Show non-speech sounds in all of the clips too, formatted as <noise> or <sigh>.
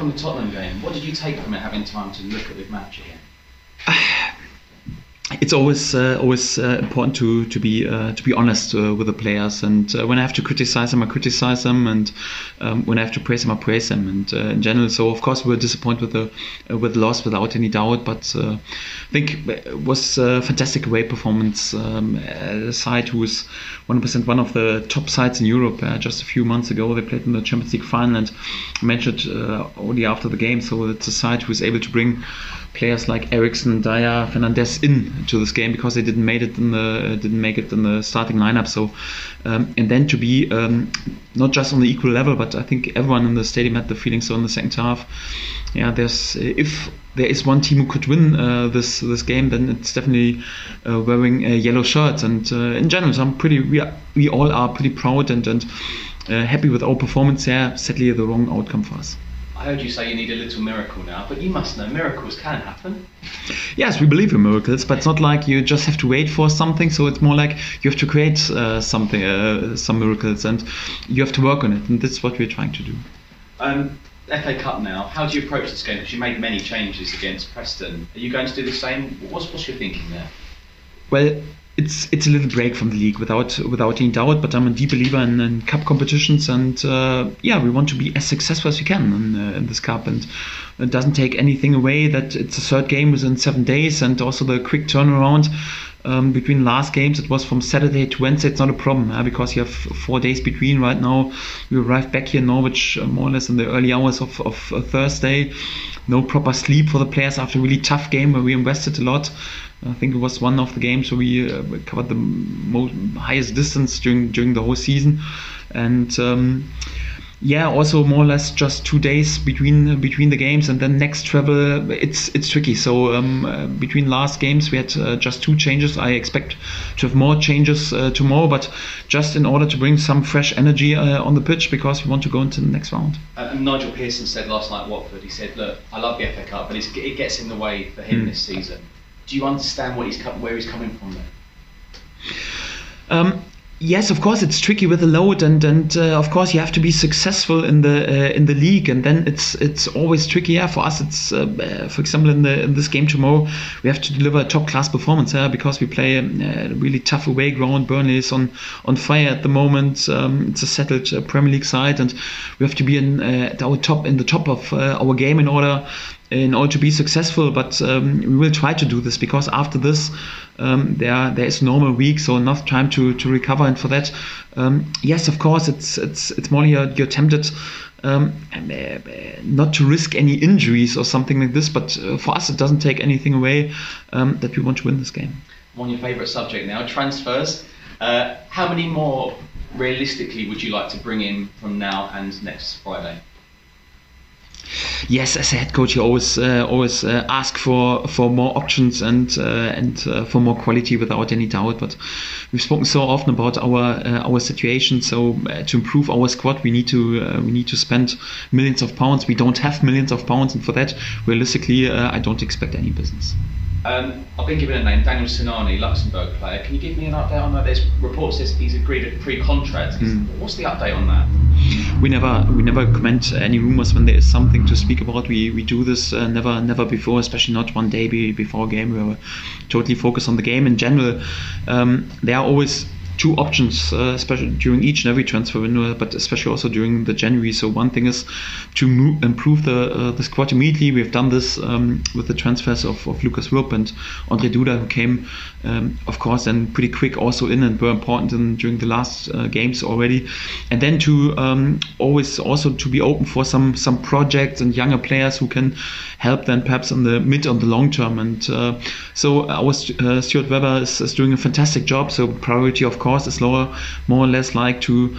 back on the Tottenham game, what did you take from it having time to look at the match again? It's always uh, always uh, important to to be uh, to be honest with the players. And when I have to criticize them, I criticize them, and um, when I have to praise them, I praise them. And in general, so of course we were disappointed with the with loss without any doubt. But I think it was a fantastic away performance. Um, a side who is 100% one of the top sides in Europe. just a few months ago, they played in the Champions League final, and mentioned only after the game. So it's a side who is able to bring players like Eriksen, Dier, Fernandes in to this game because they didn't make it in the didn't make it in the starting lineup. So um, and then to be um, not just on the equal level, but I think everyone in the stadium had the feeling so in the second half. Yeah, there's if there is one team who could win uh, this this game, then it's definitely uh, wearing a yellow shirt. And uh, in general, so I'm pretty we are, we all are pretty proud and and uh, happy with our performance. Yeah, sadly the wrong outcome for us. I heard you say you need a little miracle now, but you must know miracles can happen. Yes, we believe in miracles, but it's not like you just have to wait for something. So it's more like you have to create uh, something, uh, some miracles, and you have to work on it, and that's what we're trying to do. Um, FA Cup now. How do you approach this game? Because you made many changes against Preston. Are you going to do the same? What's what's your thinking there? Well, it's it's a little break from the league without without any doubt. But I'm a deep believer in, in cup competitions, and uh, yeah, we want to be as successful as we can in, uh, in, this cup. And it doesn't take anything away that it's a third game within seven days, and also the quick turnaround. Um, between last games, it was from Saturday to Wednesday. It's not a problem uh, because you have four days between. Right now, we arrived back here in Norwich uh, more or less in the early hours of, of Thursday. No proper sleep for the players after a really tough game where we invested a lot. I think it was one of the games where we uh, covered the most, highest distance during during the whole season, and um, yeah, also more or less just two days between between the games, and then next travel. It's it's tricky. So um, uh, between last games we had uh, just two changes. I expect to have more changes uh, tomorrow, but just in order to bring some fresh energy uh, on the pitch because we want to go into the next round. Uh, Nigel Pearson said last night Watford. He said, "Look, I love the FA Cup, but it gets in the way for him mm. this season." do you understand what he's where he's coming from there? Um, yes, of course, it's tricky with the load, and and uh, of course you have to be successful in the uh, in the league, and then it's it's always tricky. Yeah, for us, it's uh, uh for example in the in this game tomorrow, we have to deliver a top class performance. Yeah, because we play a really tough away ground. Burnley is on on fire at the moment. Um, it's a settled uh, Premier League side, and we have to be in uh, our top in the top of our game in order in order to be successful. But um, we will try to do this because after this, um, there there is normal week, so enough time to, to recover. And for that, um, yes, of course, it's it's it's more you're, you're tempted. Um, uh, not to risk any injuries or something like this, but uh, for us, it doesn't take anything away um, that we want to win this game. On your favourite subject now, transfers. Uh, how many more realistically would you like to bring in from now and next Friday? Yes, as a head coach, you always uh, always uh, ask for for more options and uh, and uh, for more quality without any doubt. But we've spoken so often about our uh, our situation. So uh, to improve our squad, we need to we need to spend millions of pounds. We don't have millions of pounds, and for that, realistically, I don't expect any business. Um, I've been given a name, Daniel Sinani, Luxembourg player. Can you give me an update on that? There's reports that he's agreed a pre-contract. Mm. What's the update on that? We never we never comment any rumors when there is something to speak about. We we do this uh, never never before, especially not one day before a game. We are totally focused on the game in general. Um, there are always two options, uh, especially during each and every transfer window, but especially also during the January. So one thing is to move, improve the uh, the squad immediately. We've done this um, with the transfers of, of Lukas Rupp and Ondrej Duda, who came, um, of course, and pretty quick also in and were important in, during the last uh, games already. And then to um, always also to be open for some some projects and younger players who can help then perhaps on the mid on the long term. And uh, so our uh, Stuart Webber is, is doing a fantastic job. So priority, of course course is lower, more or less like to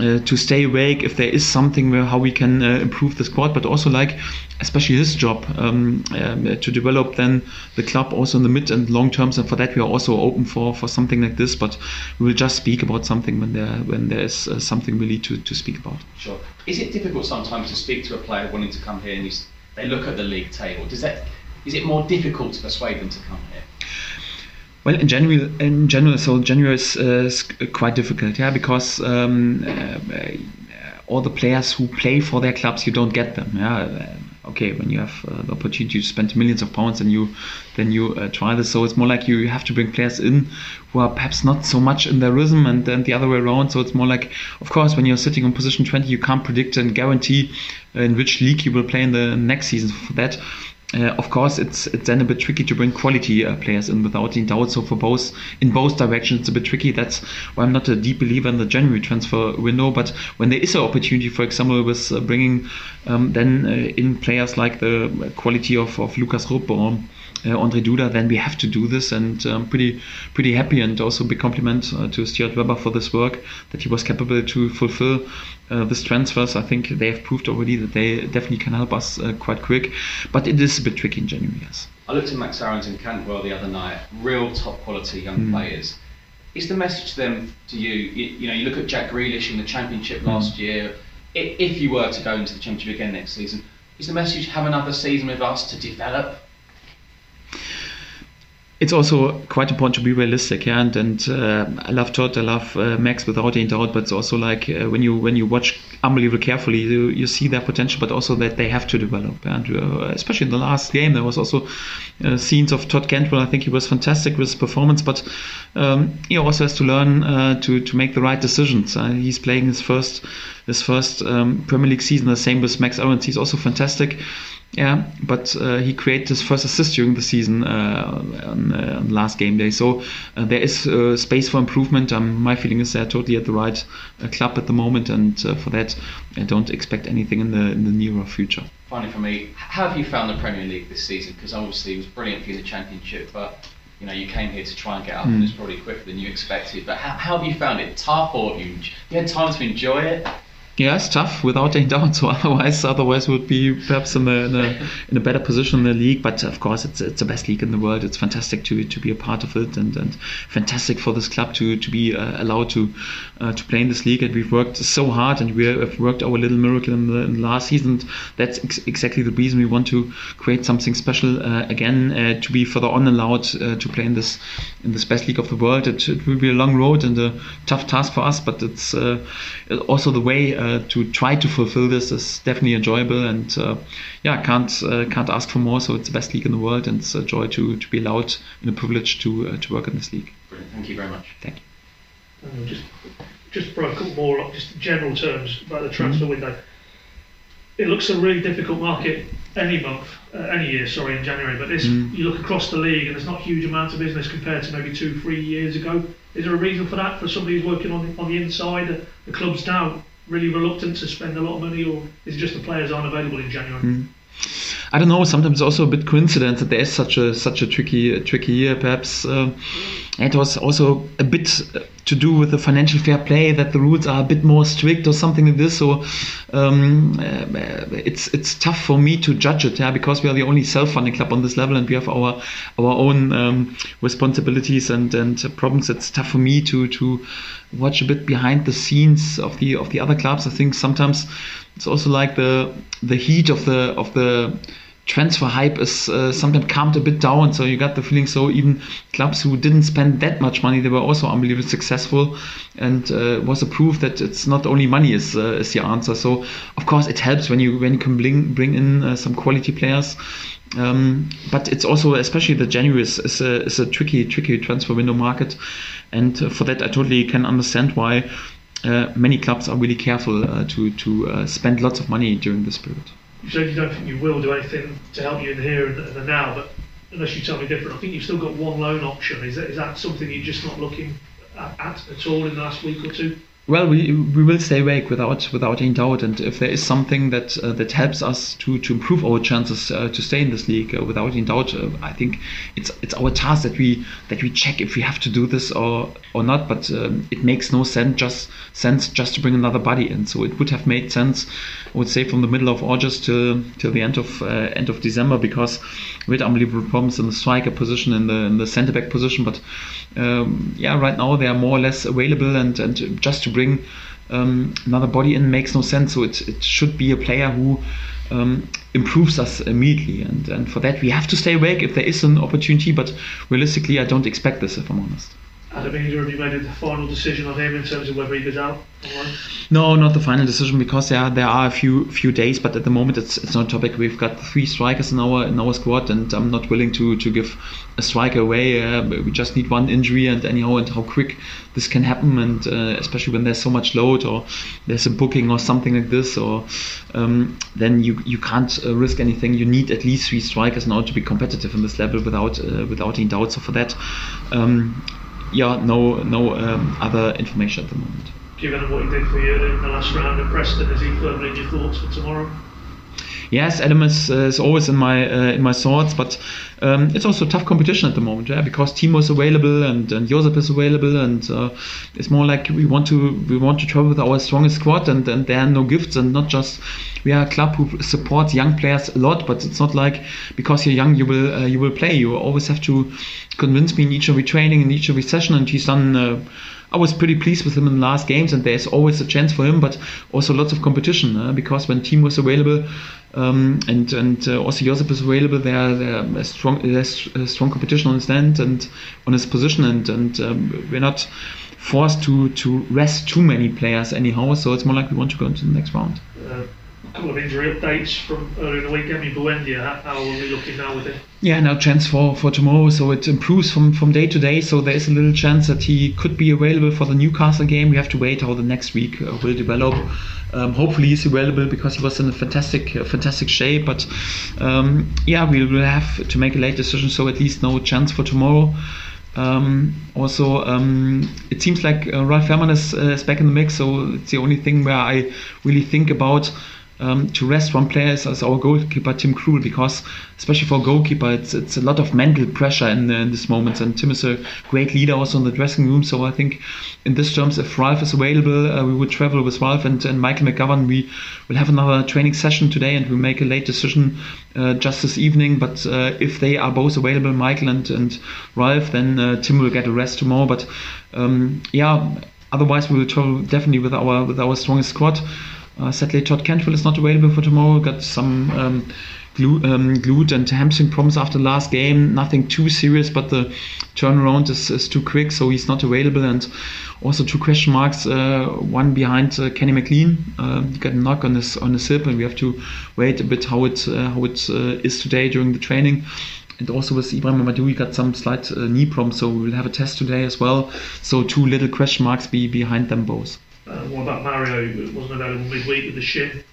uh, to stay awake if there is something where how we can uh, improve the squad, but also like especially his job um, um, to develop then the club also in the mid and long terms. And for that, we are also open for for something like this. But we will just speak about something when there when there is uh, something really to, to speak about. Sure. Is it difficult sometimes to speak to a player wanting to come here and you, they look at the league table? Does that is it more difficult to persuade them to come here? Well, in general, in general, so January is, uh, quite difficult, yeah, because um, uh, all the players who play for their clubs, you don't get them. Yeah, okay, when you have uh, the opportunity to spend millions of pounds, and you then you uh, try this. So it's more like you have to bring players in who are perhaps not so much in their rhythm, and then the other way around. So it's more like, of course, when you're sitting on position 20, you can't predict and guarantee in which league you will play in the next season. For that, uh, of course, it's it's then a bit tricky to bring quality uh, players in without any doubt. So for both in both directions, it's a bit tricky. That's why I'm not a deep believer in the January transfer window. But when there is an opportunity, for example, with uh, bringing um, then uh, in players like the quality of, of Lukas Rupp or uh, Ondrej Duda, then we have to do this. And I'm pretty pretty happy and also big compliment uh, to Stuart Webber for this work that he was capable to fulfill uh, this transfers. I think they have proved already that they definitely can help us uh, quite quick. But it is a bit tricky in January, yes. I looked at Max Aarons and Cantwell the other night, real top quality young mm. players. Is the message to them to you, you? You know, you look at Jack Grealish in the Championship mm. last year. If you were to go into the Championship again next season, is the message have another season with us to develop? It's also quite important to be realistic, yeah. And, and uh, I love Todd, I love uh, Max without any doubt, but it's also like uh, when you when you watch unbelievable carefully, you, you see their potential, but also that they have to develop. And uh, especially in the last game, there was also uh, scenes of Todd Cantwell. I think he was fantastic with his performance, but um, he also has to learn uh, to to make the right decisions. he's playing his first his first um, Premier League season. The same with Max Aarons. He's also fantastic. Yeah, but uh, he created his first assist during the season uh, on, uh, on, last game day. So uh, there is uh, space for improvement. Um, my feeling is they're totally at the right uh, club at the moment, and for that, I don't expect anything in the in the nearer future. Finally, for me, how have you found the Premier League this season? Because obviously it was brilliant for you the Championship, but you know you came here to try and get up, mm. and it's probably quicker than you expected. But how, how have you found it? Tough, or have you, you had time to enjoy it? Yeah, it's tough without any doubt. So <laughs> otherwise, otherwise would be perhaps in a, in a, in a better position in the league. But of course, it's it's the best league in the world. It's fantastic to, to be a part of it, and, and fantastic for this club to to be uh, allowed to uh, to play in this league. And we've worked so hard, and we have worked our little miracle in the, in the last season. That's ex- exactly the reason we want to create something special uh, again uh, to be further on allowed uh, to play in this in this best league of the world. It, it, will be a long road and a tough task for us, but it's uh, also the way to try to fulfill this is definitely enjoyable and uh, yeah can't uh, can't ask for more so it's the best league in the world and it's a joy to, to be allowed and a privilege to uh, to work in this league Brilliant. thank you very much thank you um, just just for a couple more just general terms about the transfer mm-hmm. window it looks a really difficult market any month, uh, any year, sorry, in January. But this, mm. you look across the league, and there's not huge amounts of business compared to maybe two, three years ago. Is there a reason for that? For somebody who's working on the, on the inside, the clubs now really reluctant to spend a lot of money, or is it just the players aren't available in January? Mm. I don't know. Sometimes also a bit coincidence that there is such a such a tricky tricky year. Perhaps uh, it was also a bit uh, to do with the financial fair play that the rules are a bit more strict or something like this. So um, uh, it's it's tough for me to judge it, yeah, because we are the only self-funding club on this level and we have our our own um, responsibilities and and problems. It's tough for me to to watch a bit behind the scenes of the of the other clubs. I think sometimes it's also like the the heat of the of the transfer hype is uh, sometimes calmed a bit down. So you got the feeling so even clubs who didn't spend that much money, they were also unbelievably successful, and uh, was a proof that it's not only money is uh, is the answer. So of course it helps when you when you can bring bring in uh, some quality players. Um, but it's also, especially the January is, is, a, is a tricky, tricky transfer window market, and uh, for that I totally can understand why uh, many clubs are really careful to to spend lots of money during this period you said you don't think you will do anything to help you in the here and the now, but unless you tell me different, I think you've still got one loan option. Is that, is that something you're just not looking at, at, at all in the last week or two? Well, we, we will stay awake without without any doubt, and if there is something that uh, that helps us to, to improve our chances uh, to stay in this league, uh, without any doubt, uh, I think it's it's our task that we that we check if we have to do this or or not. But um, it makes no sense just sense just to bring another body in. So it would have made sense, I would say, from the middle of August till till the end of uh, end of December, because we had unbelievable problems in the striker position, in the in the centre back position. But um, yeah, right now they are more or less available, and and just to bring um, another body in makes no sense. So it, it should be a player who um, improves us immediately. And, and for that, we have to stay awake if there is an opportunity. But realistically, I don't expect this, if I'm honest. Adam Idah, have you made a final decision on him in terms of whether he goes out? No, not the final decision because there are, there are a few few days, but at the moment it's it's not a topic. We've got three strikers in our in our squad, and I'm not willing to to give a striker away. Uh, we just need one injury, and anyhow, and how quick this can happen, and uh, especially when there's so much load or there's a booking or something like this, or um, then you you can't uh, risk anything. You need at least three strikers order to be competitive in this level without uh, without any doubt. So for that. Um, yeah, no, no um, other information at the moment given what he did for you in the last round at Preston, is he firmly in your thoughts for tomorrow? Yes, Adam is, uh, is always in my uh, in my thoughts, but um, it's also tough competition at the moment, yeah, because Teemu is available and, and Josip is available, and uh, it's more like we want to we want to travel with our strongest squad, and, and there are no gifts, and not just we are a club who supports young players a lot, but it's not like because you're young you will uh, you will play. You always have to convince me in each of every training, in each of every session, and he's done uh, I was pretty pleased with him in the last games, and there's always a chance for him, but also lots of competition uh, because when team was available um, and and uh, also Josip is available, there there's strong there's strong competition on his end and on his position, and and um, we're not forced to to rest too many players anyhow. So it's more like we want to go into the next round. Uh, couple of injury updates from earlier in the week. Emi Buendia, how, are we looking now with him? Yeah, now chance for, for tomorrow, so it improves from, from day to day. So there is a little chance that he could be available for the Newcastle game. We have to wait how the next week uh, will develop. Um, hopefully he's available because he was in a fantastic uh, fantastic shape. But um, yeah, we will have to make a late decision. So at least no chance for tomorrow. Um, also, um, it seems like uh, Ralf Fährmann is, uh, is, back in the mix, so it's the only thing where I really think about um, to rest one player as, our goalkeeper Tim Krul because especially for goalkeeper it's it's a lot of mental pressure in, in this moment. And Tim is a great leader also in the dressing room. So I think in this terms if Ralf is available uh, we would travel with Ralf and, and Michael McGovern. We will have another training session today and we'll make a late decision uh, just this evening. But uh, if they are both available Michael and, and Ralf then uh, Tim will get a rest tomorrow. But um, yeah otherwise we will travel definitely with our with our strongest squad uh, sadly, Todd Cantwell is not available for tomorrow. Got some um, um, glute and hamstring problems after the last game. Nothing too serious, but the turnaround is, is too quick, so he's not available. And also two question marks. Uh, one behind uh, Kenny McLean. Uh, he got a knock on his on his hip, and we have to wait a bit how it uh, how it uh, is today during the training. And also with Ibrahim Amadou, he got some slight uh, knee problems, so we will have a test today as well. So two little question marks be behind them both. Uh, what about Mario? wasn't available midweek with the shin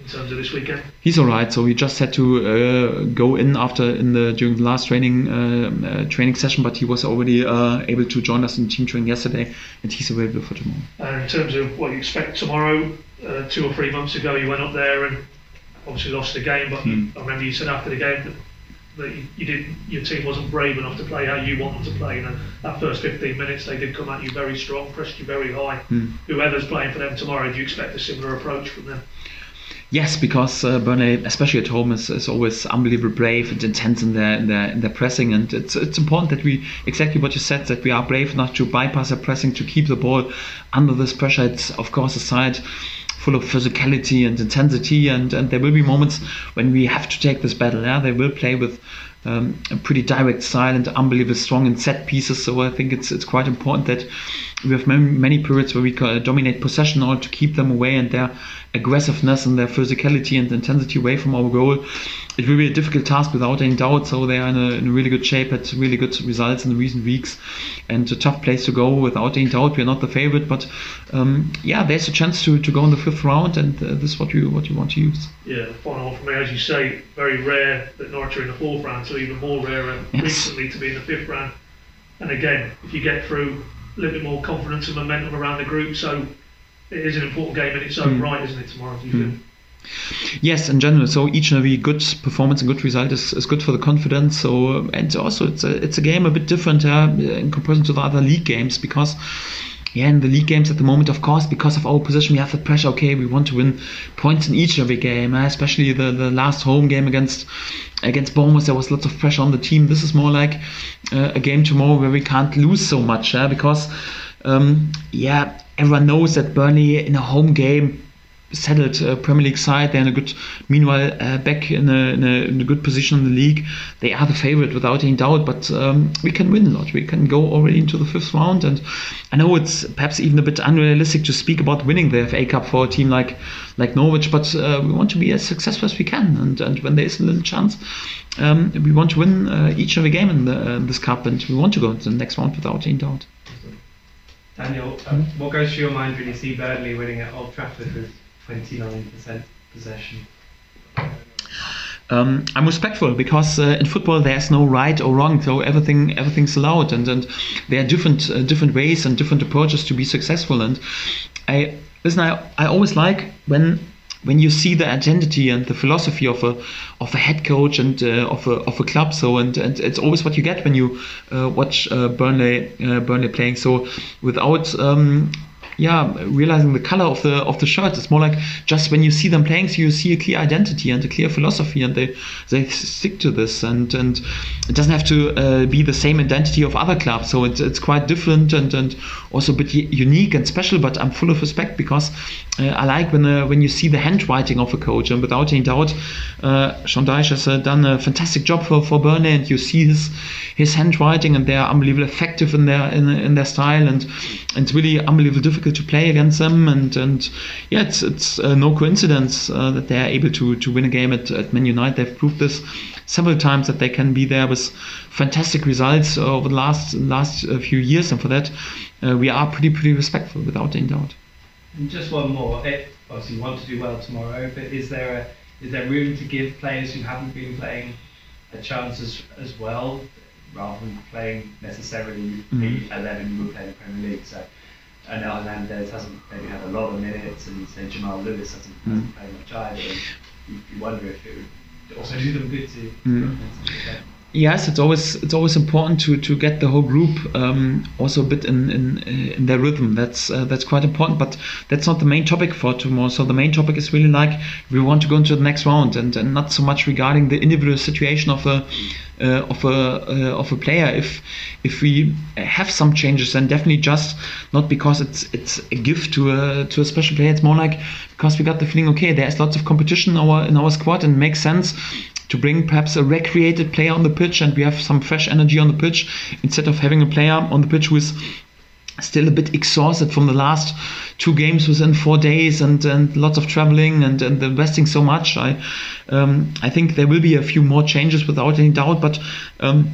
in terms of this weekend. He's all right. So he just had to uh, go in after in the during the last training uh, uh, training session, but he was already uh, able to join us in team training yesterday, and he's available for tomorrow. And in terms of what you expect tomorrow, uh, two or three months ago you went up there and obviously lost the game, but hmm. I remember you said after the game that that you, you did your team wasn't brave enough to play how you want them to play. And that first 15 minutes, they did come at you very strong, pressed you very high. Mm. Whoever's playing for them tomorrow, do you expect a similar approach from them? Yes, because uh, Burnley, especially at home, is, is always unbelievably brave and intense in their, in their in their pressing, and it's it's important that we exactly what you said that we are brave enough to bypass the pressing to keep the ball under this pressure. It's of course a side full of physicality and intensity, and, and there will be moments when we have to take this battle. Yeah, they will play with um, a pretty direct style and unbelievably strong in set pieces. So I think it's it's quite important that we have many, many periods where we dominate possession in order to keep them away and their aggressiveness and their physicality and intensity away from our goal. It will be a difficult task without any doubt. So they are in a, in a really good shape, had really good results in the recent weeks, and a tough place to go without any doubt. We're not the favorite, but um, yeah, there's a chance to, to go in the fifth round, and uh, this is what you what you want to use. Yeah, final for me, as you say, very rare that Norwich are in the fourth round, so even more rare yes. recently to be in the fifth round. And again, if you get through a little bit more confidence and momentum around the group. So it is an important game in its own mm. right, isn't it, tomorrow? Do you mm. Yes, in general. So each and every good performance and good result is, is good for the confidence. So and also it's a it's a game a bit different uh, in comparison to the other league games because yeah, in the league games at the moment, of course, because of our position, we have the pressure. Okay, we want to win points in each every game, uh, especially the, the last home game against against Bournemouth. There was lots of pressure on the team. This is more like uh, a game tomorrow where we can't lose so much uh, because, um, yeah, everyone knows that Burnley in a home game settled uh, Premier League side. They're in a good, meanwhile, uh, back in a, in a, in, a, good position in the league. They are the favorite without any doubt, but um, we can win a lot. We can go already into the fifth round. And I know it's perhaps even a bit unrealistic to speak about winning the FA Cup for a team like like Norwich, but uh, we want to be as successful as we can. And, and when there is a little chance, um, we want to win uh, each and every game in, the, this cup, and we want to go into the next round without any doubt. Daniel, uh, what goes through your mind when you see Burnley winning at Old Trafford 29% possession? Um, I'm respectful because uh, in football there's no right or wrong, so everything everything's allowed, and, and there are different uh, different ways and different approaches to be successful. And I listen, I, I always like when when you see the identity and the philosophy of a of a head coach and uh, of a of a club. So and, and it's always what you get when you uh, watch uh, Burnley uh, Burnley playing. So without um, yeah, realizing the color of the of the shirt. It's more like just when you see them playing, so you see a clear identity and a clear philosophy, and they they stick to this. And and it doesn't have to uh, be the same identity of other clubs. So it's it's quite different and and also a bit unique and special. But I'm full of respect because uh, I like when uh, when you see the handwriting of a coach, and without any doubt, uh, Sean Dyche has uh, done a fantastic job for for Burnley, and you see his his handwriting, and they are unbelievably effective in their in, in their style, and, and it's really unbelievably difficult to play against them. And and yeah, it's it's uh, no coincidence uh, that they are able to to win a game at, at Man United. They've proved this several times that they can be there with fantastic results over the last last uh, few years, and for that uh, we are pretty pretty respectful without any doubt. And just one more. It, obviously, you want to do well tomorrow, but is there a, is there room to give players who haven't been playing a chance as, as well, rather than playing necessarily mm-hmm. the 11 you would play in the Premier League? So Onel Hernandez hasn't maybe had a lot of minutes, and say Jamal Lewis hasn't, hasn't played much either. And you, you wonder if it would also do them good to. Mm-hmm yes, it's always it's always important to to get the whole group um, also a bit in in, in their rhythm. That's uh, that's quite important, but that's not the main topic for tomorrow. So the main topic is really like we want to go into the next round, and, and not so much regarding the individual situation of a uh, of a uh, of a player. If if we have some changes, then definitely just not because it's it's a gift to a to a special player. It's more like because we got the feeling okay, there's lots of competition in our in our squad, and it makes sense to bring perhaps a recreated player on the pitch and we have some fresh energy on the pitch instead of having a player on the pitch who is still a bit exhausted from the last two games within four days and, and lots of traveling and, and investing so much. I um, I think there will be a few more changes without any doubt, but um,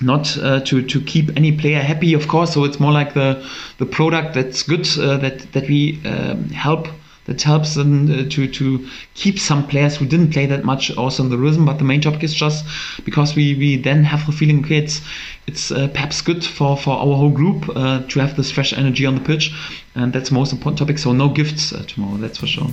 not uh, to to keep any player happy, of course. So it's more like the the product that's good uh, that that we um, help that helps them uh, to to keep some players who didn't play that much also in the rhythm. But the main topic is just because we, we then have the feeling okay, it's it's uh, perhaps good for, for our whole group uh, to have this fresh energy on the pitch, and that's the most important topic. So no gifts uh, tomorrow, that's for sure.